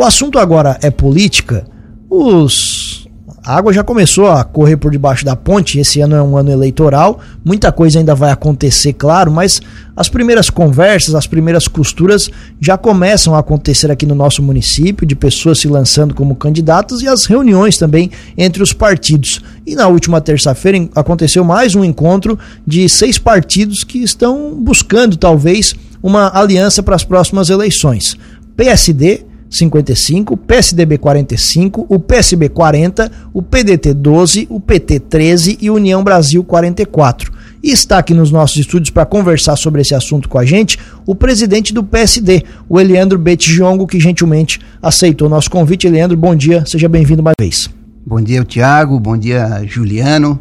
O assunto agora é política. Os a água já começou a correr por debaixo da ponte. Esse ano é um ano eleitoral, muita coisa ainda vai acontecer, claro, mas as primeiras conversas, as primeiras costuras já começam a acontecer aqui no nosso município, de pessoas se lançando como candidatos e as reuniões também entre os partidos. E na última terça-feira aconteceu mais um encontro de seis partidos que estão buscando, talvez, uma aliança para as próximas eleições. PSD, 55, PSDB 45, o PSB 40, o PDT 12, o PT 13 e União Brasil 44. E está aqui nos nossos estúdios para conversar sobre esse assunto com a gente o presidente do PSD, o Eliandro Betjongo, que gentilmente aceitou o nosso convite. Eliandro, bom dia, seja bem-vindo mais vez. Bom dia, Tiago, bom dia, Juliano.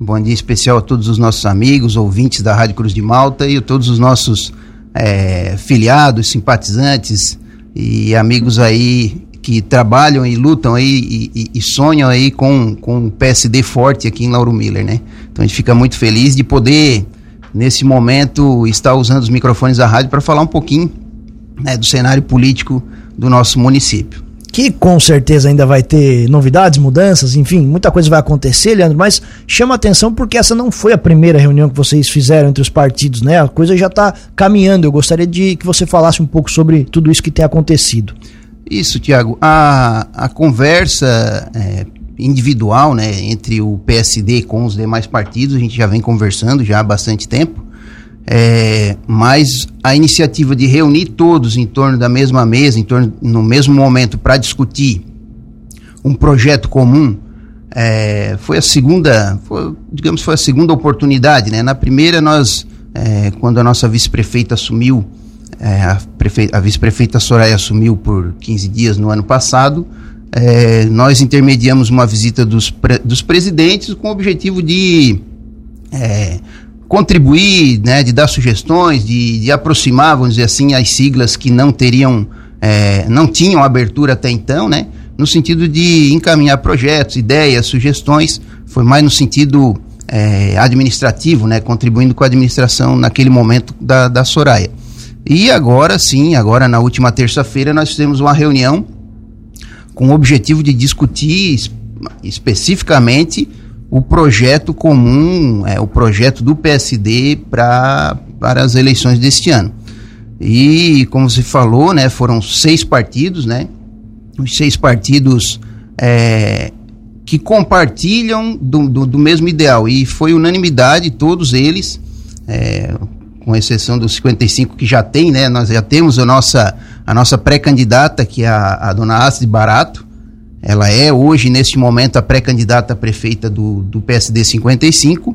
Bom dia especial a todos os nossos amigos, ouvintes da Rádio Cruz de Malta e a todos os nossos é, filiados, simpatizantes, e amigos aí que trabalham e lutam aí e, e, sonham aí com, com o PSD forte aqui em Lauro Miller, né? Então a gente fica muito feliz de poder, nesse momento, estar usando os microfones da rádio para falar um pouquinho né, do cenário político do nosso município que com certeza ainda vai ter novidades, mudanças, enfim, muita coisa vai acontecer, Leandro, mas chama atenção porque essa não foi a primeira reunião que vocês fizeram entre os partidos, né? A coisa já está caminhando. Eu gostaria de que você falasse um pouco sobre tudo isso que tem acontecido. Isso, Tiago. A, a conversa é, individual, né, entre o PSD com os demais partidos, a gente já vem conversando já há bastante tempo. É, mas a iniciativa de reunir todos em torno da mesma mesa, em torno no mesmo momento para discutir um projeto comum, é, foi a segunda, foi, digamos, foi a segunda oportunidade, né? Na primeira nós, é, quando a nossa vice-prefeita assumiu, é, a, a vice-prefeita Soraya assumiu por 15 dias no ano passado, é, nós intermediamos uma visita dos, pre, dos presidentes com o objetivo de é, contribuir, né, de dar sugestões, de, de aproximar, vamos dizer assim, as siglas que não teriam, é, não tinham abertura até então, né, no sentido de encaminhar projetos, ideias, sugestões, foi mais no sentido é, administrativo, né, contribuindo com a administração naquele momento da, da Soraya. E agora sim, agora na última terça-feira nós fizemos uma reunião com o objetivo de discutir especificamente o projeto comum, é, o projeto do PSD pra, para as eleições deste ano. E, como você falou, né, foram seis partidos, né, os seis partidos é, que compartilham do, do, do, mesmo ideal. E foi unanimidade, todos eles, é, com exceção dos 55 que já tem, né, nós já temos a nossa, a nossa pré-candidata, que é a, a dona Astrid Barato, ela é hoje, neste momento, a pré-candidata prefeita do, do PSD 55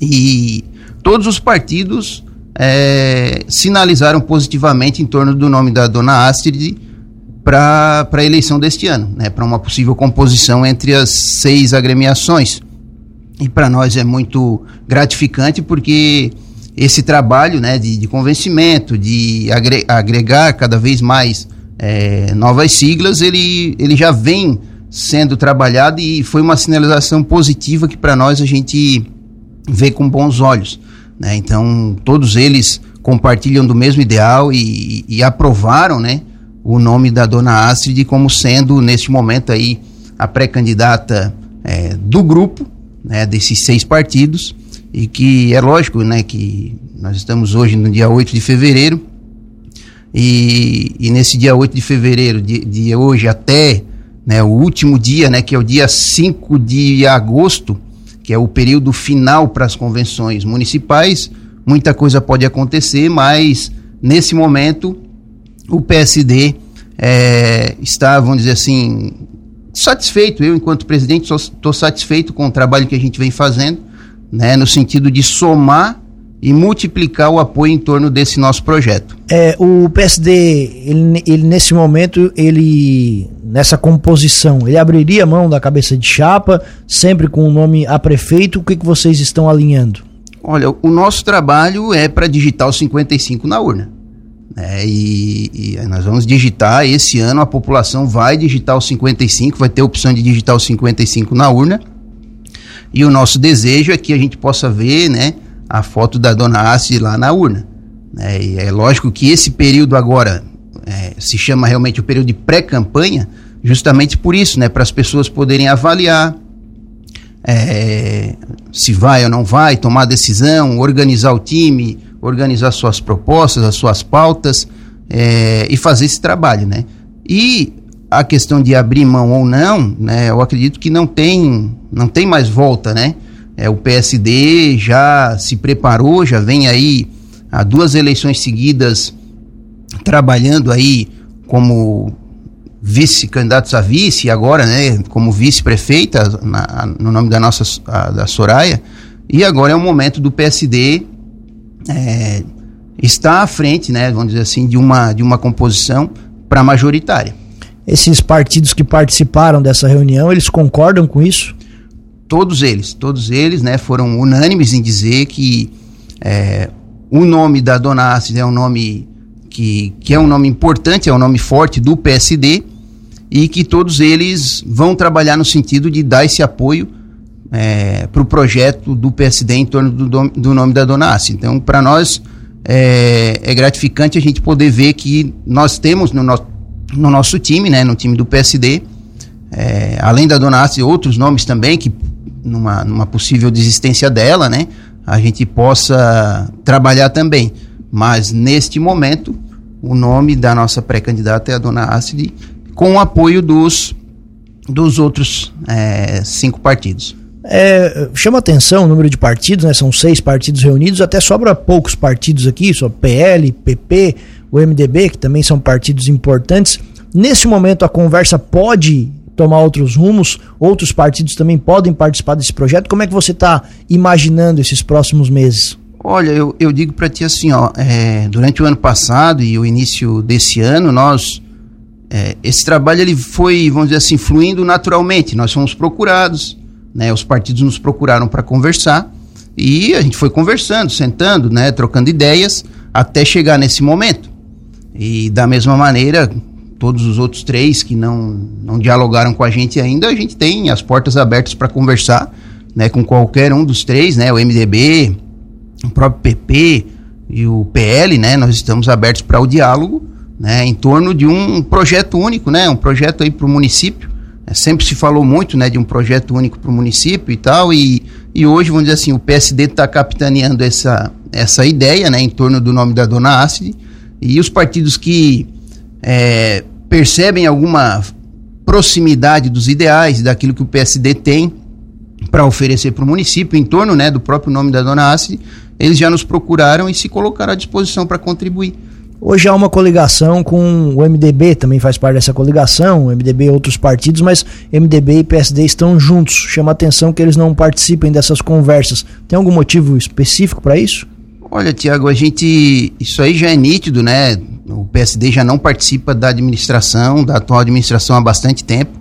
e todos os partidos é, sinalizaram positivamente em torno do nome da dona Astrid para a eleição deste ano, né, para uma possível composição entre as seis agremiações. E para nós é muito gratificante porque esse trabalho né, de, de convencimento, de agregar cada vez mais é, novas siglas, ele, ele já vem sendo trabalhado e foi uma sinalização positiva que para nós a gente vê com bons olhos. Né? Então, todos eles compartilham do mesmo ideal e, e aprovaram né, o nome da dona Astrid como sendo, neste momento aí, a pré-candidata é, do grupo, né, desses seis partidos, e que é lógico né, que nós estamos hoje no dia 8 de fevereiro, e, e nesse dia 8 de fevereiro, de, de hoje até né, o último dia, né, que é o dia 5 de agosto, que é o período final para as convenções municipais, muita coisa pode acontecer, mas nesse momento o PSD é, está, vamos dizer assim, satisfeito. Eu, enquanto presidente, estou satisfeito com o trabalho que a gente vem fazendo, né, no sentido de somar e multiplicar o apoio em torno desse nosso projeto. É, o PSD, ele, ele, nesse momento, ele nessa composição, ele abriria mão da cabeça de chapa, sempre com o nome a prefeito. O que, que vocês estão alinhando? Olha, o nosso trabalho é para digitar o 55 na urna. É, e, e, nós vamos digitar esse ano, a população vai digitar o 55, vai ter a opção de digitar o 55 na urna. E o nosso desejo é que a gente possa ver, né, a foto da dona Assi lá na urna. É, e é lógico que esse período agora, é, se chama realmente o período de pré-campanha, justamente por isso, né? Para as pessoas poderem avaliar é, se vai ou não vai, tomar decisão, organizar o time, organizar suas propostas, as suas pautas é, e fazer esse trabalho, né? E a questão de abrir mão ou não, né? Eu acredito que não tem, não tem mais volta, né? É, o PSD já se preparou, já vem aí há duas eleições seguidas trabalhando aí como vice-candidatos a vice, agora, né, como vice-prefeita, no nome da nossa, a, da Soraya, e agora é o momento do PSD é, estar à frente, né, vamos dizer assim, de uma, de uma composição para majoritária. Esses partidos que participaram dessa reunião, eles concordam com isso? Todos eles, todos eles, né, foram unânimes em dizer que é, o nome da Dona Assis é um nome que, que é um nome importante, é um nome forte do PSD e que todos eles vão trabalhar no sentido de dar esse apoio é, para o projeto do PSD em torno do, do nome da Dona Assi. Então, para nós é, é, gratificante a gente poder ver que nós temos no, no, no nosso time, né, no time do PSD, é, além da Dona Assi, outros nomes também que numa, numa possível desistência dela, né, a gente possa trabalhar também. Mas neste momento, o nome da nossa pré-candidata é a Dona Assi com o apoio dos, dos outros é, cinco partidos. É, chama atenção o número de partidos, né? São seis partidos reunidos, até sobra poucos partidos aqui, só PL, PP, o MDB, que também são partidos importantes. Nesse momento a conversa pode tomar outros rumos, outros partidos também podem participar desse projeto. Como é que você está imaginando esses próximos meses? Olha, eu, eu digo para ti assim, ó, é, durante o ano passado e o início desse ano, nós é, esse trabalho ele foi, vamos dizer assim, fluindo naturalmente. Nós fomos procurados, né, os partidos nos procuraram para conversar e a gente foi conversando, sentando, né, trocando ideias até chegar nesse momento. E da mesma maneira, todos os outros três que não, não dialogaram com a gente ainda, a gente tem as portas abertas para conversar né, com qualquer um dos três, né, o MDB, o próprio PP e o PL, né, nós estamos abertos para o diálogo né, em torno de um projeto único, né, um projeto aí para o município. É, sempre se falou muito né, de um projeto único para o município e tal, e, e hoje, vamos dizer assim, o PSD está capitaneando essa, essa ideia né, em torno do nome da dona Ácide, e os partidos que é, percebem alguma proximidade dos ideais, daquilo que o PSD tem para oferecer para o município, em torno né, do próprio nome da dona Ácide, eles já nos procuraram e se colocaram à disposição para contribuir. Hoje há uma coligação com o MDB, também faz parte dessa coligação, o MDB e outros partidos, mas MDB e PSD estão juntos. Chama atenção que eles não participem dessas conversas. Tem algum motivo específico para isso? Olha, Tiago, a gente. Isso aí já é nítido, né? O PSD já não participa da administração, da atual administração há bastante tempo.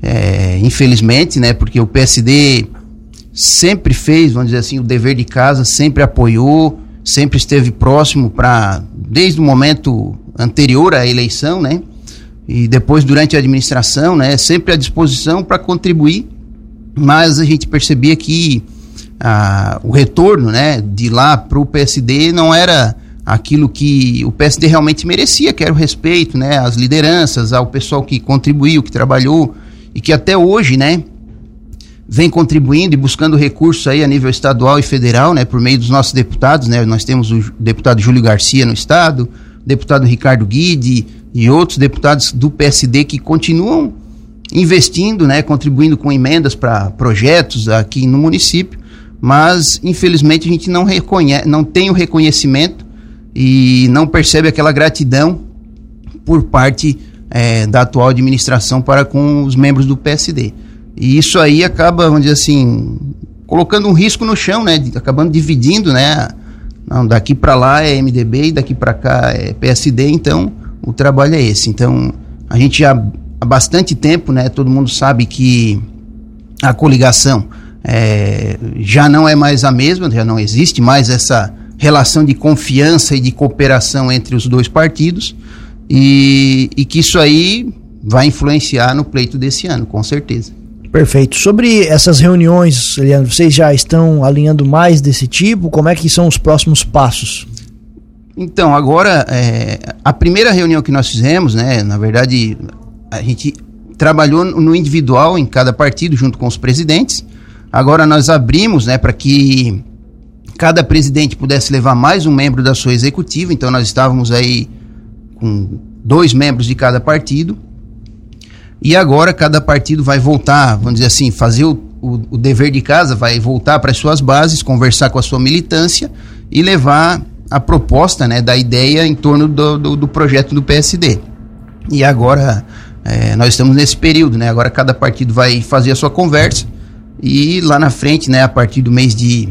É, infelizmente, né? Porque o PSD sempre fez, vamos dizer assim, o dever de casa, sempre apoiou, sempre esteve próximo para desde o momento anterior à eleição, né? E depois durante a administração, né? Sempre à disposição para contribuir, mas a gente percebia que ah, o retorno, né? De lá para o PSD não era aquilo que o PSD realmente merecia, que era o respeito, né? Às lideranças, ao pessoal que contribuiu, que trabalhou e que até hoje, né? vem contribuindo e buscando recursos aí a nível estadual e federal, né, por meio dos nossos deputados, né, nós temos o deputado Júlio Garcia no estado, o deputado Ricardo Guide e outros deputados do PSD que continuam investindo, né, contribuindo com emendas para projetos aqui no município, mas infelizmente a gente não reconhece, não tem o reconhecimento e não percebe aquela gratidão por parte é, da atual administração para com os membros do PSD. E isso aí acaba, vamos dizer assim, colocando um risco no chão, né? Acabando dividindo, né? Não, daqui para lá é MDB e daqui para cá é PSD, então o trabalho é esse. Então, a gente já há bastante tempo, né? Todo mundo sabe que a coligação é, já não é mais a mesma, já não existe mais essa relação de confiança e de cooperação entre os dois partidos e, e que isso aí vai influenciar no pleito desse ano, com certeza. Perfeito. Sobre essas reuniões, Leandro, vocês já estão alinhando mais desse tipo? Como é que são os próximos passos? Então, agora, é, a primeira reunião que nós fizemos, né, na verdade, a gente trabalhou no individual em cada partido, junto com os presidentes. Agora nós abrimos né, para que cada presidente pudesse levar mais um membro da sua executiva, então nós estávamos aí com dois membros de cada partido. E agora cada partido vai voltar, vamos dizer assim, fazer o, o, o dever de casa, vai voltar para as suas bases, conversar com a sua militância e levar a proposta né, da ideia em torno do, do, do projeto do PSD. E agora é, nós estamos nesse período, né? Agora cada partido vai fazer a sua conversa e lá na frente, né, a partir do mês de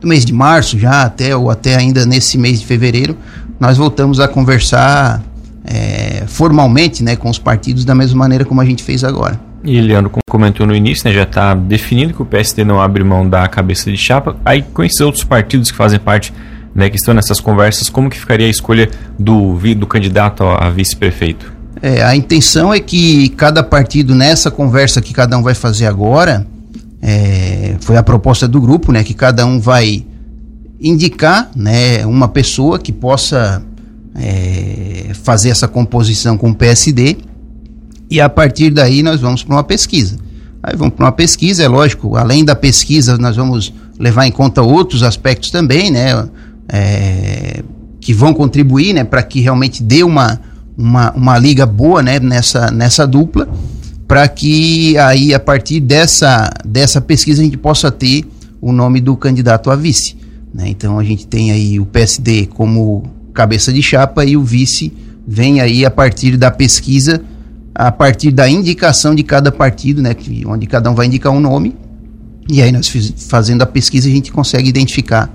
do mês de março já até ou até ainda nesse mês de fevereiro, nós voltamos a conversar é, formalmente, né, com os partidos da mesma maneira como a gente fez agora. E Leandro comentou no início, né, já está definido que o PSD não abre mão da cabeça de chapa. Aí com esses outros partidos que fazem parte, né, que estão nessas conversas, como que ficaria a escolha do, do candidato a vice-prefeito? É, a intenção é que cada partido, nessa conversa que cada um vai fazer agora, é, foi a proposta do grupo, né, que cada um vai indicar né, uma pessoa que possa é, fazer essa composição com o PSD e a partir daí nós vamos para uma pesquisa. Aí vamos para uma pesquisa, é lógico, além da pesquisa nós vamos levar em conta outros aspectos também, né, é, que vão contribuir, né, para que realmente dê uma uma, uma liga boa né, nessa, nessa dupla, para que aí a partir dessa, dessa pesquisa a gente possa ter o nome do candidato a vice. Né? Então a gente tem aí o PSD como cabeça de chapa e o vice vem aí a partir da pesquisa, a partir da indicação de cada partido, né, onde cada um vai indicar um nome. E aí nós fiz, fazendo a pesquisa a gente consegue identificar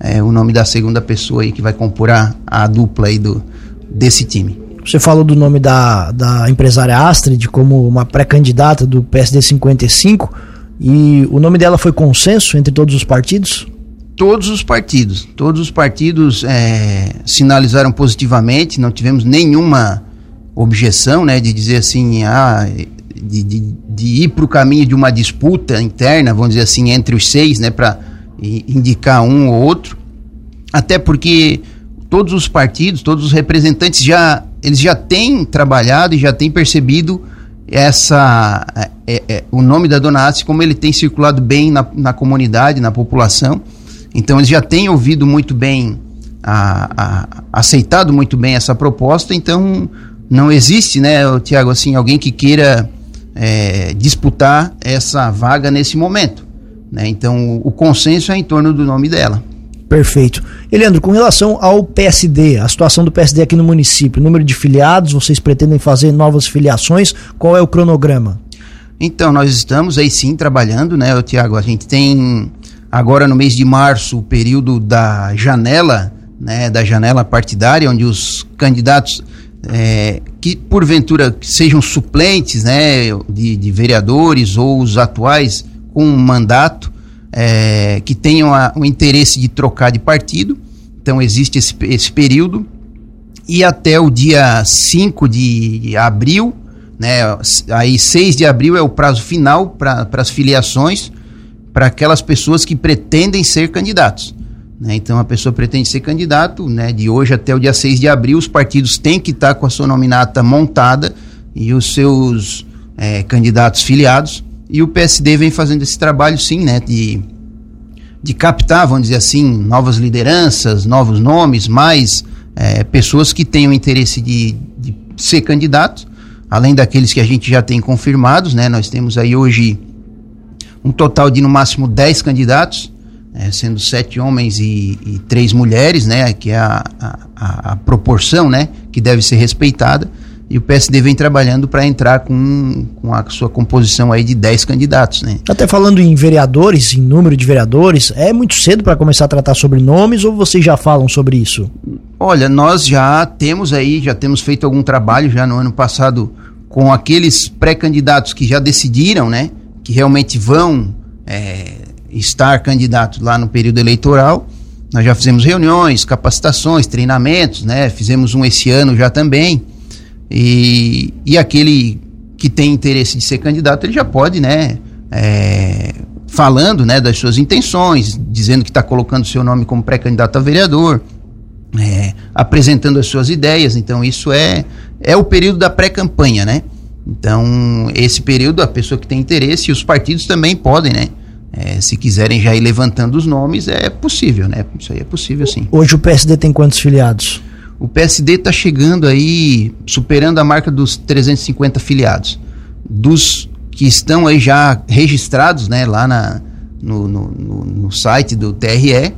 é, o nome da segunda pessoa aí que vai compor a, a dupla aí do, desse time. Você falou do nome da, da empresária Astrid como uma pré-candidata do PSD 55 e o nome dela foi consenso entre todos os partidos? Todos os partidos. Todos os partidos é, sinalizaram positivamente, não tivemos nenhuma objeção né, de dizer assim, ah, de, de, de ir para o caminho de uma disputa interna, vamos dizer assim, entre os seis, né, para indicar um ou outro. Até porque todos os partidos, todos os representantes já eles já têm trabalhado e já têm percebido essa é, é, é, o nome da Dona Ace como ele tem circulado bem na, na comunidade, na população. Então eles já têm ouvido muito bem, a, a, aceitado muito bem essa proposta. Então não existe, né, Tiago, assim, alguém que queira é, disputar essa vaga nesse momento. Né? Então o, o consenso é em torno do nome dela. Perfeito. Eliandro, com relação ao PSD, a situação do PSD aqui no município, número de filiados, vocês pretendem fazer novas filiações? Qual é o cronograma? Então, nós estamos aí sim trabalhando, né, Tiago? A gente tem agora no mês de março o período da janela, né, da janela partidária, onde os candidatos é, que porventura sejam suplentes, né, de, de vereadores ou os atuais com mandato, é, que tenham a, o interesse de trocar de partido. Então existe esse, esse período. E até o dia 5 de abril, né, aí 6 de abril é o prazo final para as filiações para aquelas pessoas que pretendem ser candidatos. Né? Então a pessoa pretende ser candidato, né, de hoje até o dia 6 de abril, os partidos têm que estar com a sua nominata montada e os seus é, candidatos filiados e o PSD vem fazendo esse trabalho, sim, né, de, de captar, vamos dizer assim, novas lideranças, novos nomes, mais é, pessoas que tenham interesse de, de ser candidatos, além daqueles que a gente já tem confirmados, né, nós temos aí hoje um total de no máximo 10 candidatos, é, sendo sete homens e, e, três mulheres, né, que é a, a, a proporção, né, que deve ser respeitada e o PSD vem trabalhando para entrar com, com a sua composição aí de 10 candidatos, né? Até falando em vereadores, em número de vereadores, é muito cedo para começar a tratar sobre nomes ou vocês já falam sobre isso? Olha, nós já temos aí, já temos feito algum trabalho já no ano passado com aqueles pré-candidatos que já decidiram, né? Que realmente vão é, estar candidatos lá no período eleitoral. Nós já fizemos reuniões, capacitações, treinamentos, né? Fizemos um esse ano já também. E, e aquele que tem interesse de ser candidato, ele já pode, né, é, falando, né, das suas intenções, dizendo que está colocando seu nome como pré-candidato a vereador, é, apresentando as suas ideias. Então, isso é, é o período da pré-campanha, né? Então, esse período, a pessoa que tem interesse, e os partidos também podem, né? É, se quiserem já ir levantando os nomes, é possível, né? Isso aí é possível sim. Hoje o PSD tem quantos filiados? O PSD está chegando aí, superando a marca dos 350 filiados. Dos que estão aí já registrados, né, lá na, no, no, no, site do TRE,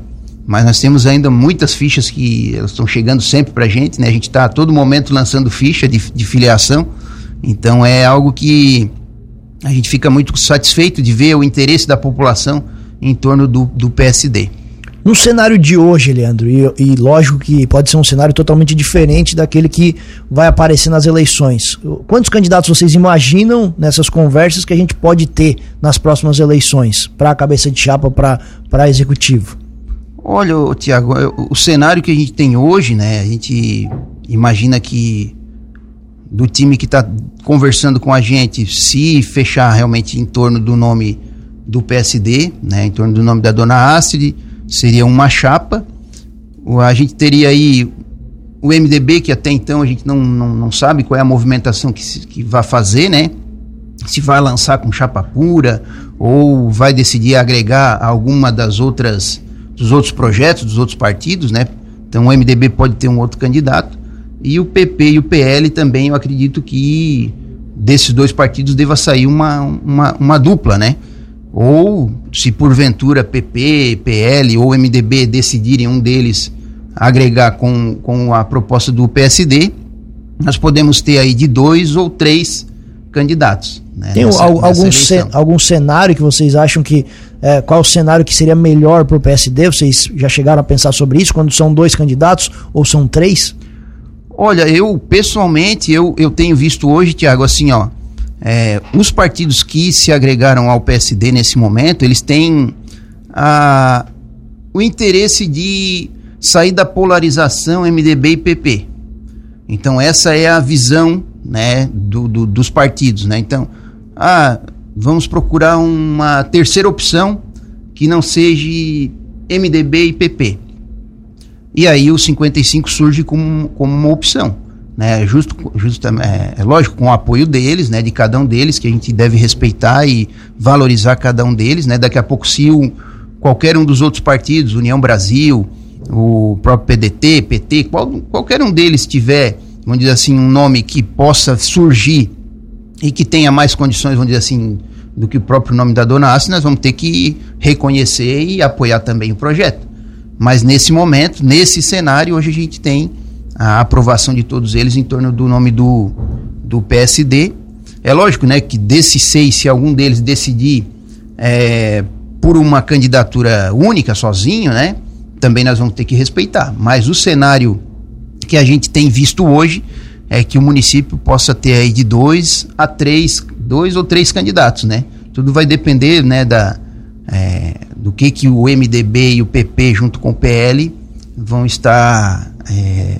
mas nós temos ainda muitas fichas que estão chegando sempre para a gente, né? A gente está a todo momento lançando ficha de, de filiação, então é algo que a gente fica muito satisfeito de ver o interesse da população em torno do, do PSD. No cenário de hoje, Leandro, e, e, lógico que pode ser um cenário totalmente diferente daquele que vai aparecer nas eleições. Quantos candidatos vocês imaginam nessas conversas que a gente pode ter nas próximas eleições para a cabeça de chapa para executivo? Olha, Tiago, o cenário que a gente tem hoje, né? A gente imagina que do time que está conversando com a gente, se fechar realmente em torno do nome do PSD, né, em torno do nome da dona Astrid, seria uma chapa. A gente teria aí o MDB, que até então a gente não, não, não sabe qual é a movimentação que, se, que vai fazer, né? Se vai lançar com chapa pura ou vai decidir agregar alguma das outras dos outros projetos, dos outros partidos, né? Então o MDB pode ter um outro candidato. E o PP e o PL também, eu acredito que desses dois partidos deva sair uma, uma, uma dupla, né? Ou se porventura PP, PL ou MDB decidirem um deles agregar com, com a proposta do PSD, nós podemos ter aí de dois ou três candidatos. Né, Tem nessa, algum, nessa algum cenário que vocês acham que. É, qual o cenário que seria melhor para o PSD? Vocês já chegaram a pensar sobre isso quando são dois candidatos ou são três? Olha, eu pessoalmente eu, eu tenho visto hoje, Tiago, assim, ó, é, os partidos que se agregaram ao PSD nesse momento, eles têm a, o interesse de sair da polarização MDB e PP. Então essa é a visão né, do, do, dos partidos. Né? Então, ah, vamos procurar uma terceira opção que não seja MDB e PP. E aí o 55 surge como, como uma opção né, justo, justo é, é, lógico com o apoio deles, né, de cada um deles que a gente deve respeitar e valorizar cada um deles, né, daqui a pouco se o, qualquer um dos outros partidos, União Brasil, o próprio PDT, PT, qual, qualquer um deles tiver, vamos dizer assim, um nome que possa surgir e que tenha mais condições, vamos dizer assim, do que o próprio nome da dona Assi, nós vamos ter que reconhecer e apoiar também o projeto. Mas nesse momento, nesse cenário, hoje a gente tem a aprovação de todos eles em torno do nome do, do PSD. É lógico, né, que desses seis, se algum deles decidir é, por uma candidatura única, sozinho, né, também nós vamos ter que respeitar. Mas o cenário que a gente tem visto hoje é que o município possa ter aí de dois a três, dois ou três candidatos, né? Tudo vai depender, né, da, é, do que que o MDB e o PP junto com o PL vão estar é,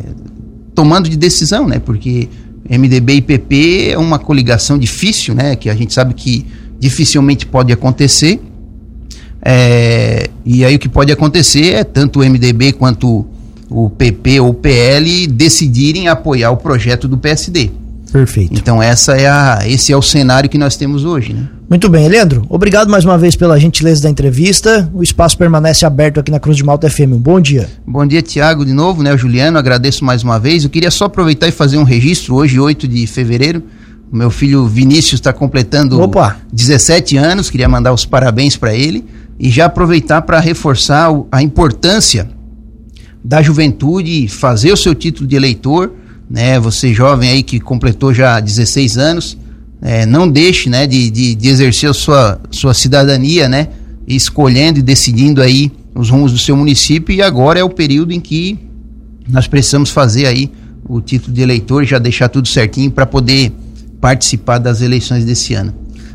tomando de decisão, né? Porque MDB e PP é uma coligação difícil, né? Que a gente sabe que dificilmente pode acontecer. É, e aí o que pode acontecer é tanto o MDB quanto o PP ou o PL decidirem apoiar o projeto do PSD. Perfeito. Então essa é a, esse é o cenário que nós temos hoje, né? Muito bem, Leandro. Obrigado mais uma vez pela gentileza da entrevista. O espaço permanece aberto aqui na Cruz de Malta FM. Um bom dia. Bom dia, Tiago, de novo, né? O Juliano, agradeço mais uma vez. Eu queria só aproveitar e fazer um registro hoje, 8 de fevereiro. O meu filho Vinícius está completando Opa. 17 anos, queria mandar os parabéns para ele e já aproveitar para reforçar a importância da juventude fazer o seu título de eleitor, né? Você jovem aí que completou já 16 anos, é, não deixe né, de, de, de, exercer a sua, sua cidadania, né, escolhendo e decidindo aí os rumos do seu município e agora é o período em que nós precisamos fazer aí o título de eleitor e já deixar tudo certinho para poder participar das eleições desse ano.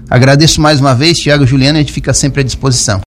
Agradeço mais uma vez, Tiago Juliano, a gente fica sempre à disposição.